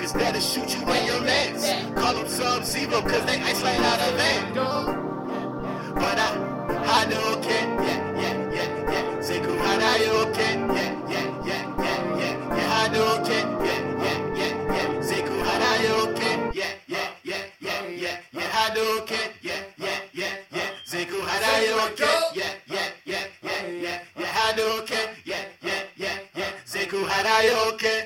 niggas that'll shoot you in your legs. Call them sub-zero cause they ice right out of lead. But I, I don't care, yeah, yeah, yeah, yeah. Say kumara yo care, yeah, yeah, yeah, yeah, yeah. I don't care, yeah, yeah, yeah, yeah. Care, yeah, yeah, yeah, yeah, yeah. I don't care, yeah, yeah, yeah, yeah. Care, yeah, yeah, yeah, yeah, yeah. I don't care, yeah, yeah, yeah, yeah. Care.